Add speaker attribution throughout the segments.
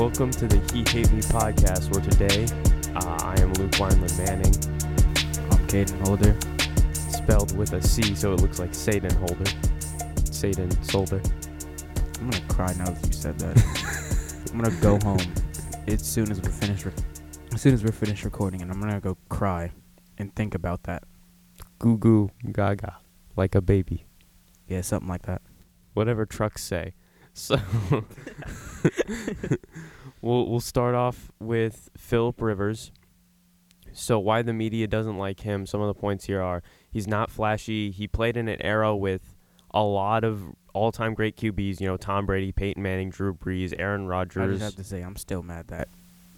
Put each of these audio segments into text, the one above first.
Speaker 1: Welcome to the He Hate Me podcast, where today uh, I am Luc Wineland Moening,
Speaker 2: I'm Cayden Holder.
Speaker 1: spelled with a C, so it looks like Satan Holder. Satan Solder.
Speaker 2: I'm gonna cry now that you said that. I'm gonna go home as soon as we're finished. Re- as soon as we're finished recording, and I'm gonna go cry and think about that.
Speaker 1: Goo goo gaga, like a baby.
Speaker 2: Yeah, something like that.
Speaker 1: Whatever trucks say. So we'll we'll start off with Philip Rivers. So why the media doesn't like him? Some of the points here are he's not flashy. He played in an era with a lot of all-time great QBs. You know, Tom Brady, Peyton Manning, Drew Brees, Aaron Rodgers.
Speaker 2: I just have to say, I'm still mad that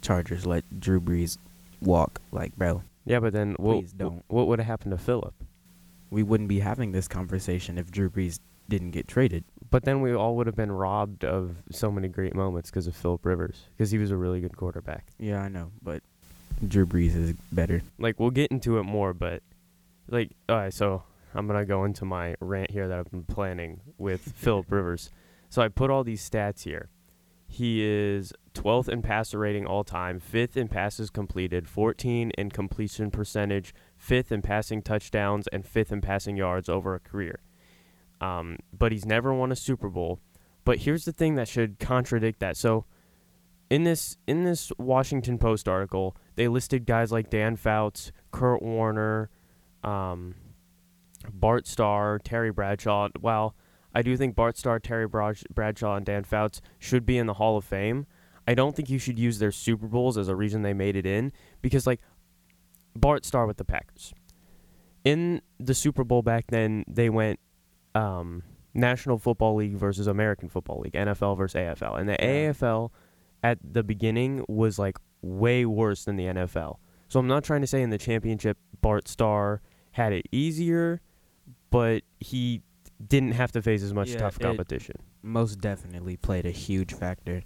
Speaker 2: Chargers let Drew Brees walk. Like, bro,
Speaker 1: Yeah, but then what?
Speaker 2: Don't.
Speaker 1: What would have happened to Philip?
Speaker 2: we wouldn't be having this conversation if Drew Brees didn't get traded.
Speaker 1: But then we all would have been robbed of so many great moments because of Philip Rivers, because he was a really good quarterback.
Speaker 2: Yeah, I know, but Drew Brees is better.
Speaker 1: Like we'll get into it more, but like all right, so I'm gonna go into my rant here that I've been planning with Philip Rivers. So I put all these stats here. He is 12th in passer rating all time, 5th in passes completed, 14 in completion percentage, 5th in passing touchdowns, and 5th in passing yards over a career. Um, but he's never won a Super Bowl. But here's the thing that should contradict that. So in this in this Washington Post article, they listed guys like Dan Fouts, Kurt Warner, um, Bart Starr, Terry Bradshaw. While I do think Bart Starr, Terry Bradshaw, and Dan Fouts should be in the Hall of Fame, I don't think you should use their Super Bowls as a reason they made it in because like Bart Starr with the Packers. In the Super Bowl back then, they went um, National Football League versus American Football League, NFL versus AFL. And the
Speaker 2: Yeah.
Speaker 1: AFL at the beginning was like way worse than the NFL. So I'm not trying to say in the championship Bart Starr had it easier, but he didn't have to face as much
Speaker 2: Yeah,
Speaker 1: tough
Speaker 2: it-
Speaker 1: competition.
Speaker 2: most definitely played a huge factor.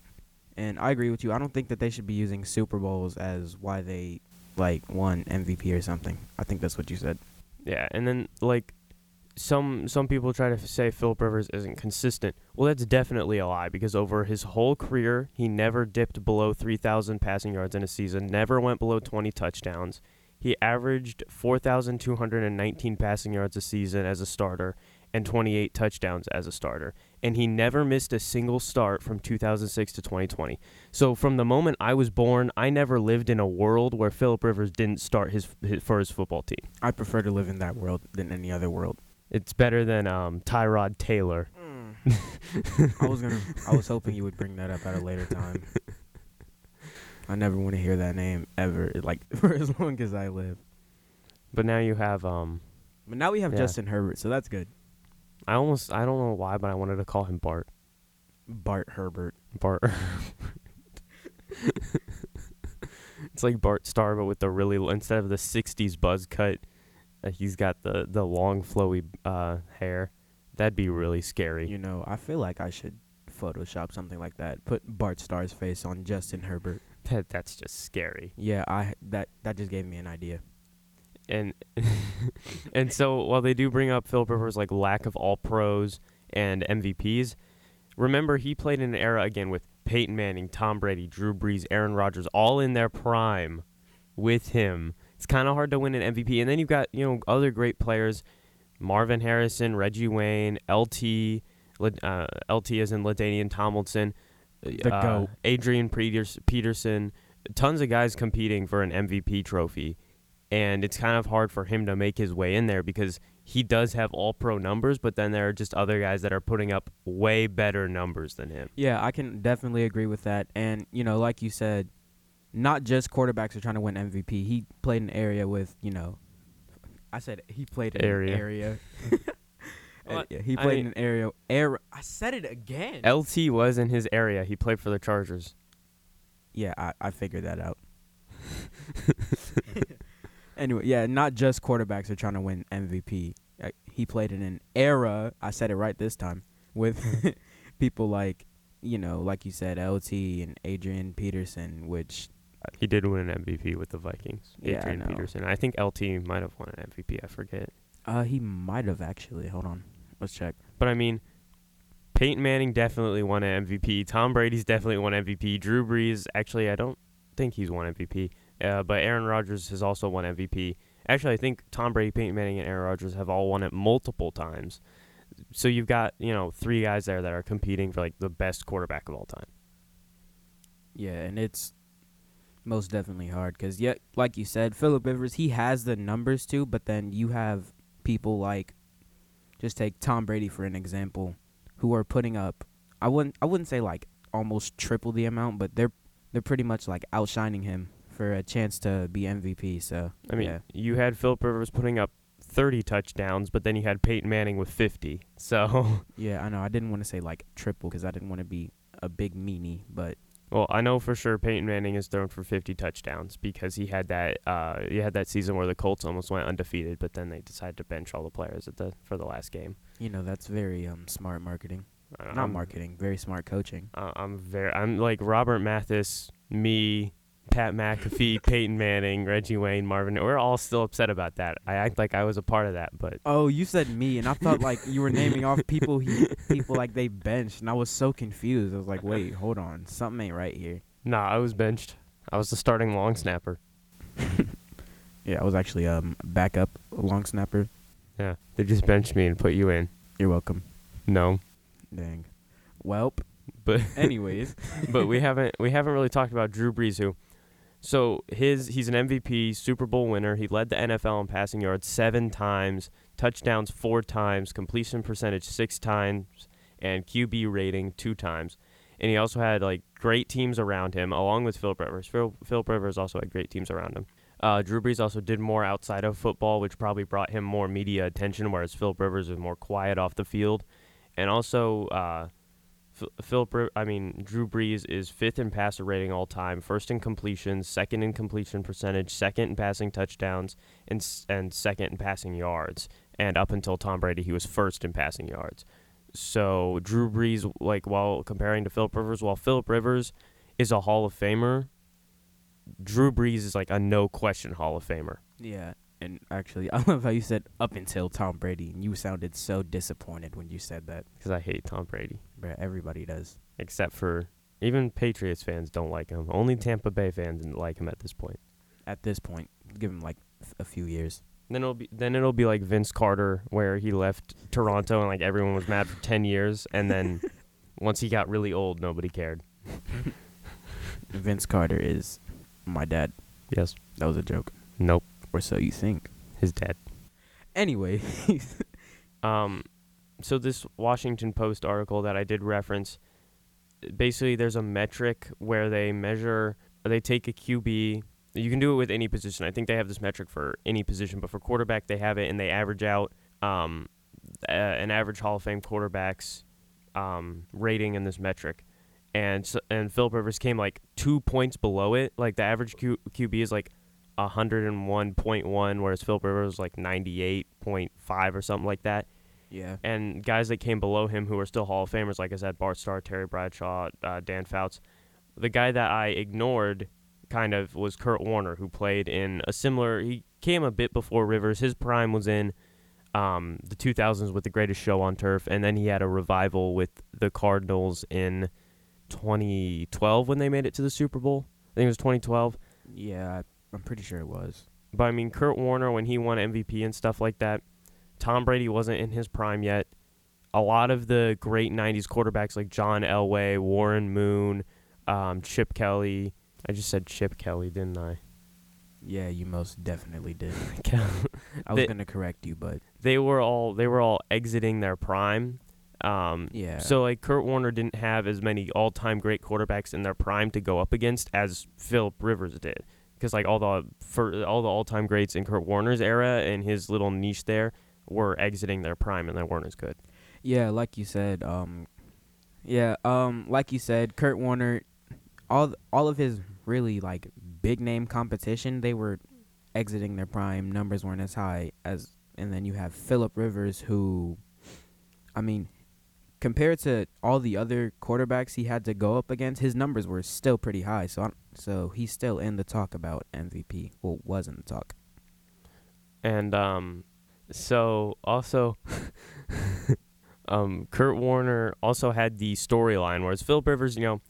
Speaker 2: And I agree with you. I don't think that they should be using Super Bowls as why they like won MVP or something. I think that's what you said.
Speaker 1: Yeah, and then like some some people try to say Philip Rivers isn't consistent. Well, that's definitely a lie because over his whole career, he never dipped below 3,000 passing yards in a season, never went below 20 touchdowns. He averaged 4,219 passing yards a season as a starter and 28 touchdowns as a starter. And he never missed a single start from 2006 to 2020. So from the moment I was born, I never lived in a world where Philip Rivers didn't start his, his for his football team.
Speaker 2: I prefer to live in that world than any other world.
Speaker 1: It's better than um, Tyrod Taylor.
Speaker 2: I was gonna. I was hoping you would bring that up at a later time. I never want to hear that name ever, like for as long as I live.
Speaker 1: But now you have um,
Speaker 2: But now we have
Speaker 1: Yeah.
Speaker 2: Justin Herbert, so that's good.
Speaker 1: I almost I don't know why, but I wanted to call him Bart.
Speaker 2: Bart Herbert.
Speaker 1: Bart. it's like Bart Starr, but with the really instead of the '60s buzz cut, uh, he's got the the long flowy uh, hair. That'd be really scary.
Speaker 2: You know, I feel like I should Photoshop something like that. Put Bart Starr's face on Justin Herbert.
Speaker 1: That that's just scary.
Speaker 2: Yeah, I that that just gave me an idea.
Speaker 1: and and so while they do bring up Philip Rivers like lack of all pros and MVPs, remember he played in an era again with Peyton Manning, Tom Brady, Drew Brees, Aaron Rodgers, all in their prime with him. It's kind of hard to win an MVP, and then you've got you know other great players, Marvin Harrison, Reggie Wayne, LT, uh, LT as in LaDainian Tomlinson,
Speaker 2: The
Speaker 1: uh,
Speaker 2: GOAT.
Speaker 1: Adrian Peterson, tons of guys competing for an MVP trophy and it's kind of hard for him to make his way in there because he does have all pro numbers, but then there are just other guys that are putting up way better numbers than him.
Speaker 2: Yeah, I can definitely agree with that. And you know, like you said, not just quarterbacks are trying to win MVP. He played an area with you know, I said he played an Area. area.
Speaker 1: What?
Speaker 2: yeah, he
Speaker 1: I
Speaker 2: played
Speaker 1: mean-
Speaker 2: in an area. Era. I said it again.
Speaker 1: LT was in his area. He played for the Chargers.
Speaker 2: yeah, I, I figured that out. anyway, yeah, not just quarterbacks are trying to win MVP. Uh, he played in an era. I said it right this time with people like you know, like you said, LT and Adrian Peterson, which
Speaker 1: He did win an MVP with the Vikings.
Speaker 2: Yeah, I
Speaker 1: Adrian
Speaker 2: know.
Speaker 1: Peterson. I think LT might have won an MVP. I forget.
Speaker 2: uh he might have actually. Hold on, let's check.
Speaker 1: But I mean, Peyton Manning definitely won an MVP. Tom Brady's definitely won MVP. Drew Brees, actually, I don't think he's won MVP. Uh, but Aaron Rodgers has also won MVP. Actually, I think Tom Brady, Peyton Manning, and Aaron Rodgers have all won it multiple times. So you've got you know three guys there that are competing for like the best quarterback of all time.
Speaker 2: Yeah, and it's most definitely hard because, yeah, like you said, Philip Rivers, he has the numbers too, but then you have people like, just take Tom Brady for an example, who are putting up, I wouldn't, I wouldn't say like almost triple the amount, but they're they're pretty much like outshining him for a chance to be MVP. So
Speaker 1: I mean,
Speaker 2: yeah.
Speaker 1: you had Philip Rivers putting up 30 touchdowns, but then you had Peyton Manning with 50. So,
Speaker 2: yeah, I know I didn't want to say like triple because I didn't want to be a big meanie, but
Speaker 1: well, I know for sure Peyton Manning is thrown for 50 touchdowns because he had that uh, he had that season where the Colts almost went undefeated, but then they decided to bench all the players at the for the last game.
Speaker 2: you know that's very um smart marketing,
Speaker 1: Uh,
Speaker 2: not
Speaker 1: I'm-
Speaker 2: marketing, very smart coaching.
Speaker 1: Uh, I'm very I'm like Robert Mathis, me, Pat McAfee, Peyton Manning, Reggie Wayne, Marvin. We're all still upset about that. I act like I was a part of that, but
Speaker 2: Oh, you said me, and I thought like you were naming off people he people like they benched, and I was so confused. I was like, wait, hold on, something ain't right here.
Speaker 1: nah, I was benched. I was the starting long snapper.
Speaker 2: Yeah, I was actually um backup long snapper.
Speaker 1: Yeah, they just benched me and put you in.
Speaker 2: You're welcome.
Speaker 1: No,
Speaker 2: Dang. Welp.
Speaker 1: but
Speaker 2: Anyways,
Speaker 1: but we haven't we haven't really talked about Drew Brees who. So his he's an MVP, Super Bowl winner. He led the NFL in passing yards seven times, touchdowns four times, completion percentage six times, and QB rating two times. And he also had like great teams around him, along with Philip Rivers. Phil, Philip Rivers also had great teams around him. Uh, Drew Brees also did more outside of football, which probably brought him more media attention, whereas Philip Rivers was more quiet off the field. And also, uh, Philip, I mean, Drew Brees is fifth in passer rating all time, first in completions, second in completion percentage, second in passing touchdowns, and and second in passing yards. And up until Tom Brady, he was first in passing yards. So Drew Brees, like while comparing to Philip Rivers, while Philip Rivers is a Hall of Famer, Drew Brees is like a no question Hall of Famer.
Speaker 2: yeah. And actually, I love how you said up until Tom Brady, and you sounded so disappointed when you said that.
Speaker 1: Because I hate Tom Brady,
Speaker 2: Everybody does.
Speaker 1: except for even Patriots fans don't like him. Only Tampa Bay fans didn't like him at this point.
Speaker 2: At this point, give him like f- a few years.
Speaker 1: Then it'll be then it'll be like Vince Carter, where he left Toronto and like everyone was mad for ten years, and then once he got really old, nobody cared.
Speaker 2: Vince Carter is my dad.
Speaker 1: Yes.
Speaker 2: That was a joke,
Speaker 1: Nope.
Speaker 2: or so you think.
Speaker 1: His dad.
Speaker 2: Anyway,
Speaker 1: Um, so this Washington Post article that I did reference, basically there's a metric where they measure, they take a QB. You can do it with any position. I think they have this metric for any position, but for quarterback they have it, and they average out um, an average Hall of Fame quarterback's um, rating in this metric. And so, and Philip Rivers came like two points below it. Like the average Q, QB is like 101.1, whereas Philip Rivers was like 98.5 or something like that
Speaker 2: yeah.
Speaker 1: and guys that came below him who are still Hall of Famers, like I said, Bart Starr, Terry Bradshaw, uh, Dan Fouts. The guy that I ignored kind of was Kurt Warner, who played in a similar. He came a bit before Rivers. His prime was in um, the 2000s with The Greatest Show on Turf, and then he had a revival with the Cardinals in 2012 when they made it to the Super Bowl. I think it was 2012.
Speaker 2: Yeah, I'm pretty sure it was.
Speaker 1: But I mean, Kurt Warner, when he won MVP and stuff like that, Tom Brady wasn't in his prime yet. A lot of the great 90s quarterbacks like John Elway, Warren Moon, um, Chip Kelly. I just said Chip Kelly, didn't I?
Speaker 2: Yeah, you most definitely did. I was
Speaker 1: They-
Speaker 2: gonna correct you, but they
Speaker 1: were all they were all exiting their prime. Um,
Speaker 2: yeah.
Speaker 1: So like Kurt Warner didn't have as many all-time great quarterbacks in their prime to go up against as Philip Rivers did, because like all the for all the all-time greats in Kurt Warner's era and his little niche there were exiting their prime and they weren't as good.
Speaker 2: Yeah, like you said, um, yeah, um, like you said, Kurt Warner, all all of his really like big name competition, they were exiting their prime. Numbers weren't as high as, and then you have Philip Rivers, who, I mean, compared to all the other quarterbacks he had to go up against, his numbers were still pretty high. So, I, so he's still in the talk about MVP. Well, was in the talk.
Speaker 1: And um, so also, um, Kurt Warner also had the storyline, whereas Philip Rivers, you know,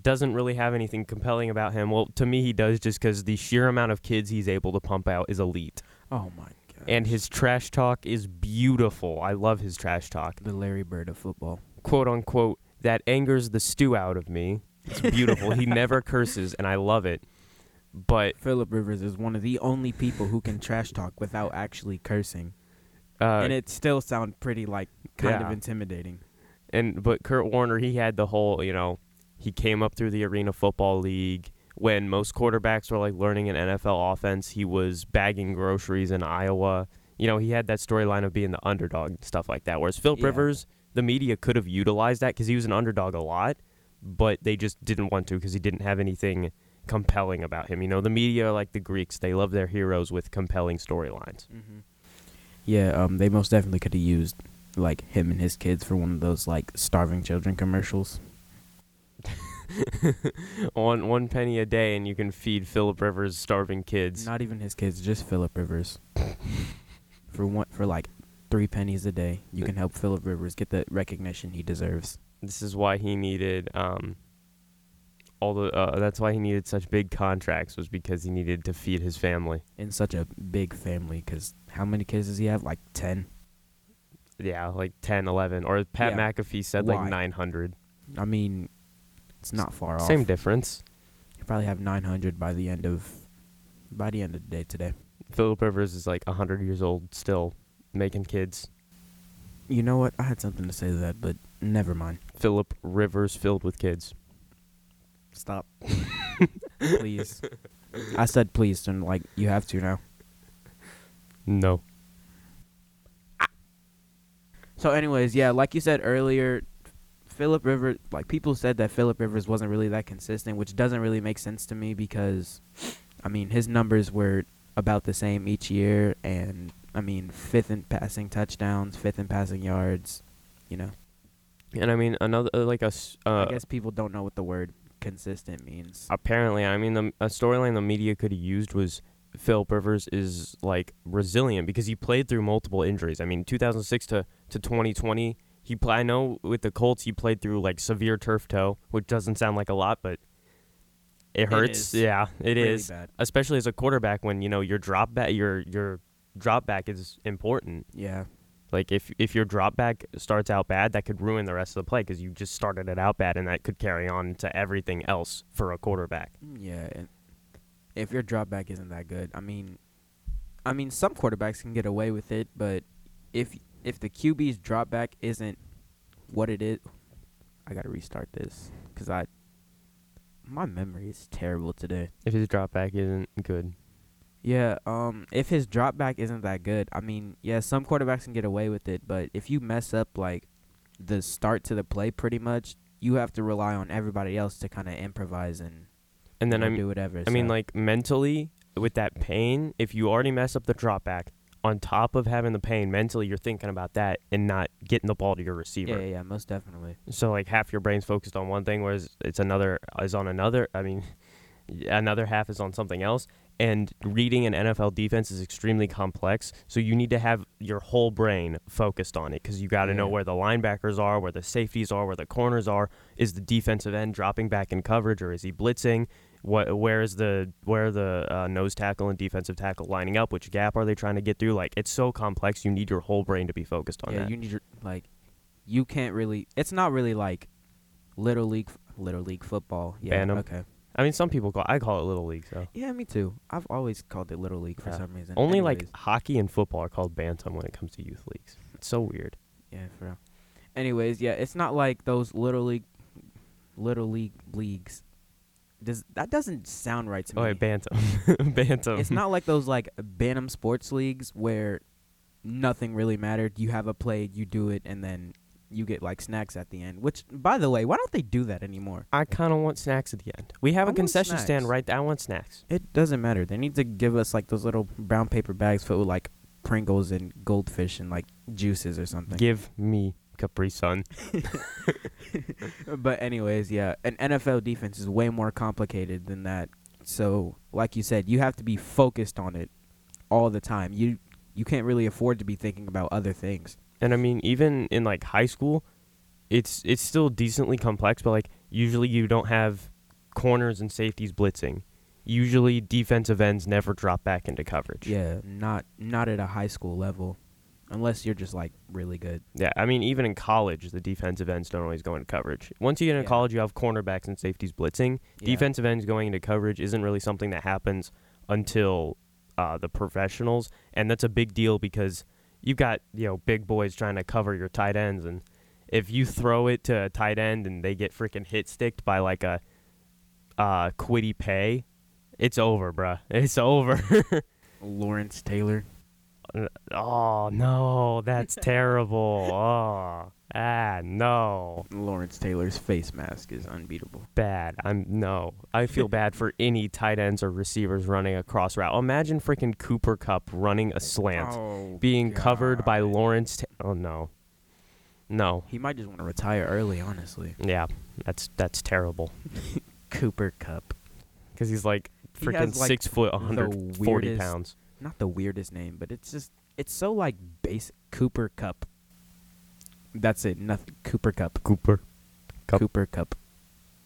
Speaker 1: doesn't really have anything compelling about him. Well, to me, he does just because the sheer amount of kids he's able to pump out is elite,
Speaker 2: Oh my god.
Speaker 1: and his trash talk is beautiful. I love his trash talk,
Speaker 2: the Larry Bird of football.
Speaker 1: quote unquote. That angers the stew out of me. It's beautiful. he never curses, and I love it. But
Speaker 2: Philip Rivers is one of the only people who can trash talk without actually cursing,
Speaker 1: uh,
Speaker 2: and it still sound pretty like kind of intimidating.
Speaker 1: and but Kurt Warner, he had the whole, you know, he came up through the Arena Football League when most quarterbacks were like learning an NFL offense. He was bagging groceries in Iowa. You know, he had that storyline of being the underdog and stuff like that. Whereas Philip
Speaker 2: Yeah.
Speaker 1: Rivers, the media could have utilized that because he was an underdog a lot, but they just didn't want to because he didn't have anything compelling about him. You know, the media like the Greeks; they love their heroes with compelling storylines.
Speaker 2: Mm-hmm. Yeah, um, they most definitely could have used like him and his kids for one of those like starving children commercials.
Speaker 1: one one penny a day, and you can feed Philip Rivers starving kids.
Speaker 2: Not even his kids, just Philip Rivers. for one, for like three pennies a day, you can help Philip Rivers get the recognition he deserves.
Speaker 1: This is why he needed um all the uh, that's why he needed such big contracts was because he needed to feed his family.
Speaker 2: In such a big family, because how many kids does he have? Like ten.
Speaker 1: Yeah, like 10, 11 or Pat
Speaker 2: Yeah.
Speaker 1: McAfee said
Speaker 2: Why?
Speaker 1: like 900.
Speaker 2: I mean, it's not far off.
Speaker 1: Same difference.
Speaker 2: You probably have nine hundred by the end of by the end of the day today.
Speaker 1: Philip Rivers is like 100 years old still making kids.
Speaker 2: You know what? I had something to say to that, but never mind.
Speaker 1: Philip Rivers filled with kids.
Speaker 2: Stop. please. I said please, and like you have to now.
Speaker 1: No.
Speaker 2: So, anyways, yeah, like you said earlier, Philip Rivers, like people said that Philip Rivers wasn't really that consistent, which doesn't really make sense to me because, I mean, his numbers were about the same each year, and I mean, fifth in passing touchdowns, fifth in passing yards, you know.
Speaker 1: And I mean another uh, like a s- uh,
Speaker 2: I guess people don't know what the word consistent means.
Speaker 1: apparently i mean the a storyline the media could have used was philip rivers is like resilient because he played through multiple injuries i mean 2006 to, to 2020 he pl- i know with the colts he played through like severe turf toe which doesn't sound like a lot but it hurts
Speaker 2: is.
Speaker 1: yeah it is.
Speaker 2: really bad.
Speaker 1: especially as a quarterback when you know your drop back your your drop back is important
Speaker 2: Yeah.
Speaker 1: Like if if your drop back starts out bad that could ruin the rest of the play because you just started it out bad and that could carry on to everything else for a quarterback mm,
Speaker 2: Yeah, and if your drop back isn't that good, I mean, I mean some quarterbacks can get away with it, but if if the QB's drop back isn't what it is, I gotta restart this because I my memory is terrible today.
Speaker 1: if his drop back isn't good.
Speaker 2: Yeah, um, if his drop back isn't that good, I mean, yeah, some quarterbacks can get away with it, but if you mess up like the start to the play, pretty much, you have to rely on everybody else to kind of improvise and
Speaker 1: And then I mean,
Speaker 2: do whatever.
Speaker 1: I mean, like mentally with that pain, if you already mess up the drop back, on top of having the pain, mentally you're thinking about that and not getting the ball to your receiver.
Speaker 2: yeah, yeah, yeah, most definitely.
Speaker 1: So like half your brain's focused on one thing, whereas it's another is on another. I mean, another half is on something else. And reading an NFL defense is extremely complex, so you need to have your whole brain focused on it because you got to know where the linebackers are, where the safeties are, where the corners are. Is the defensive end dropping back in coverage, or is he blitzing? What where is the where the uh, nose tackle and defensive tackle lining up? Which gap are they trying to get through? Like it's so complex. You need your whole brain to be focused on
Speaker 2: yeah,
Speaker 1: that.
Speaker 2: you need your like, you can't really. It's not really like little league, little league football. Yeah,
Speaker 1: Bantam.
Speaker 2: okay.
Speaker 1: I mean, some people call I call it little league. So
Speaker 2: Yeah, me too. I've always called it little league for
Speaker 1: Yeah.
Speaker 2: some reason.
Speaker 1: only like hockey and football are called bantam when it comes to youth leagues. It's so weird.
Speaker 2: Yeah, for real. Anyways, yeah, it's not like those little league, little league leagues. Does that doesn't sound right to
Speaker 1: Oh,
Speaker 2: me?
Speaker 1: wait, bantam, bantam.
Speaker 2: it's not like those like Bantam sports leagues where nothing really mattered. You have a play, you do it, and then you get like snacks at the end. Which, by the way, why don't they do that anymore?
Speaker 1: I kind of want snacks at the end. We have
Speaker 2: I
Speaker 1: a concession stand right there. I want snacks.
Speaker 2: It doesn't matter. They need to give us like those little brown paper bags filled with like Pringles and goldfish and like juices or something.
Speaker 1: Give me Capri Sun.
Speaker 2: but anyways, yeah, an NFL defense is way more complicated than that. So, like you said, you have to be focused on it all the time. You you can't really afford to be thinking about other things.
Speaker 1: And I mean, even in like high school, it's it's still decently complex, but like usually you don't have corners and safeties blitzing. Usually defensive ends never drop back into coverage.
Speaker 2: Yeah, not not at a high school level, unless you're just like really good.
Speaker 1: Yeah, I mean, even in college, the defensive ends don't always go into coverage. Once you get into
Speaker 2: Yeah.
Speaker 1: college, you have cornerbacks and safeties blitzing.
Speaker 2: Yeah.
Speaker 1: Defensive ends going into coverage isn't really something that happens until uh, the professionals, and that's a big deal because you've got you know big boys trying to cover your tight ends, and if you throw it to a tight end and they get freaking hit sticked by like a uh, Kwity Paye, it's over, bruh. It's over.
Speaker 2: Lawrence Taylor.
Speaker 1: Oh no, that's terrible. Oh, ah, no.
Speaker 2: Lawrence Taylor's face mask is unbeatable.
Speaker 1: bad. I'm no. I feel bad for any tight ends or receivers running a cross route. Imagine freaking Cooper Kupp running a slant,
Speaker 2: Oh,
Speaker 1: being covered by Lawrence. Ta- oh no, no.
Speaker 2: He might just want to retire early, honestly.
Speaker 1: Yeah, that's that's terrible.
Speaker 2: Cooper Kupp.
Speaker 1: Because he's like freaking
Speaker 2: has, like,
Speaker 1: six foot, 140
Speaker 2: weirdest-
Speaker 1: pounds.
Speaker 2: Not the weirdest name, but it's just it's so like basic. Cooper Kupp. That's it. Nothing. Cooper Kupp.
Speaker 1: Cooper. Kupp.
Speaker 2: Cooper Kupp.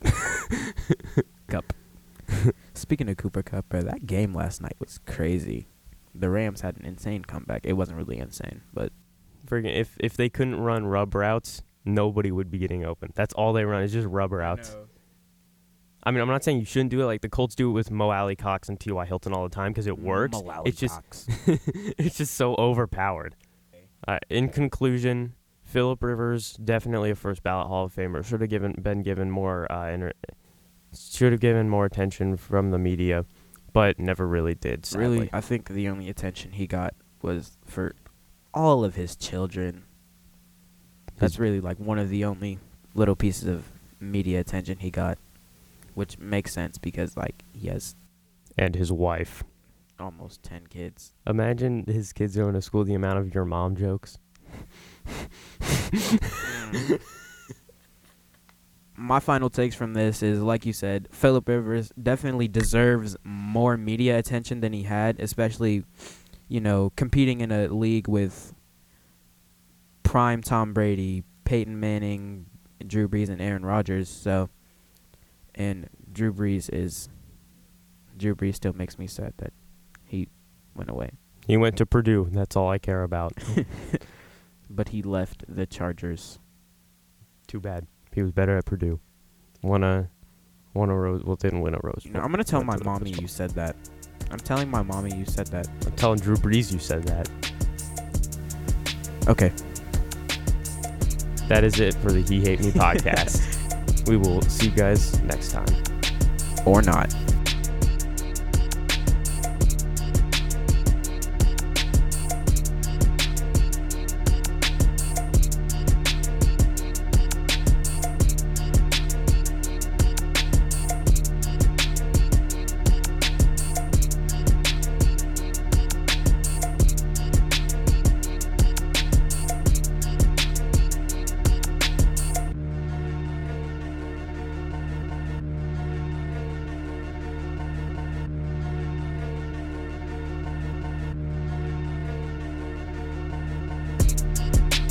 Speaker 2: Kupp. Speaking of Cooper Kupp, bro, that game last night was crazy. The Rams had an insane comeback. It wasn't really insane, but
Speaker 1: Freaking if if they couldn't run rub routes, nobody would be getting open. That's all they run is just rub routes. I mean, I'm not saying you shouldn't do it. Like the Colts do it with Mo Alie-Cox and T.Y. Hilton all the time because it works.
Speaker 2: Malali
Speaker 1: It's just
Speaker 2: Cox.
Speaker 1: it's just so overpowered. Uh, in conclusion, Philip Rivers definitely a first ballot Hall of Famer. Should have given been given more uh, inter- should have given more attention from the media, but never really did. Sadly.
Speaker 2: really, I think the only attention he got was for all of his children. That's really like one of the only little pieces of media attention he got, which makes sense because like he has
Speaker 1: and his wife.
Speaker 2: almost 10 kids.
Speaker 1: Imagine his kids going to school. The amount of your mom jokes. Mm.
Speaker 2: My final takes from this is like you said, Philip Rivers definitely deserves more media attention than he had, especially, you know, competing in a league with prime Tom Brady, Peyton Manning, Drew Brees, and Aaron Rodgers. So, and Drew Brees is, Drew Brees still makes me sad that he went away,
Speaker 1: He went to Purdue. That's all I care about.
Speaker 2: but he left the Chargers.
Speaker 1: Too bad. He was better at Purdue. Won a, won a rose. Well, didn't win a rose. But
Speaker 2: I'm gonna tell my mommy you said that. I'm telling my mommy you said that.
Speaker 1: I'm telling Drew Brees you said that.
Speaker 2: Okay.
Speaker 1: That is it for the He Hate Me podcast. we will see you guys next time.
Speaker 2: Or not.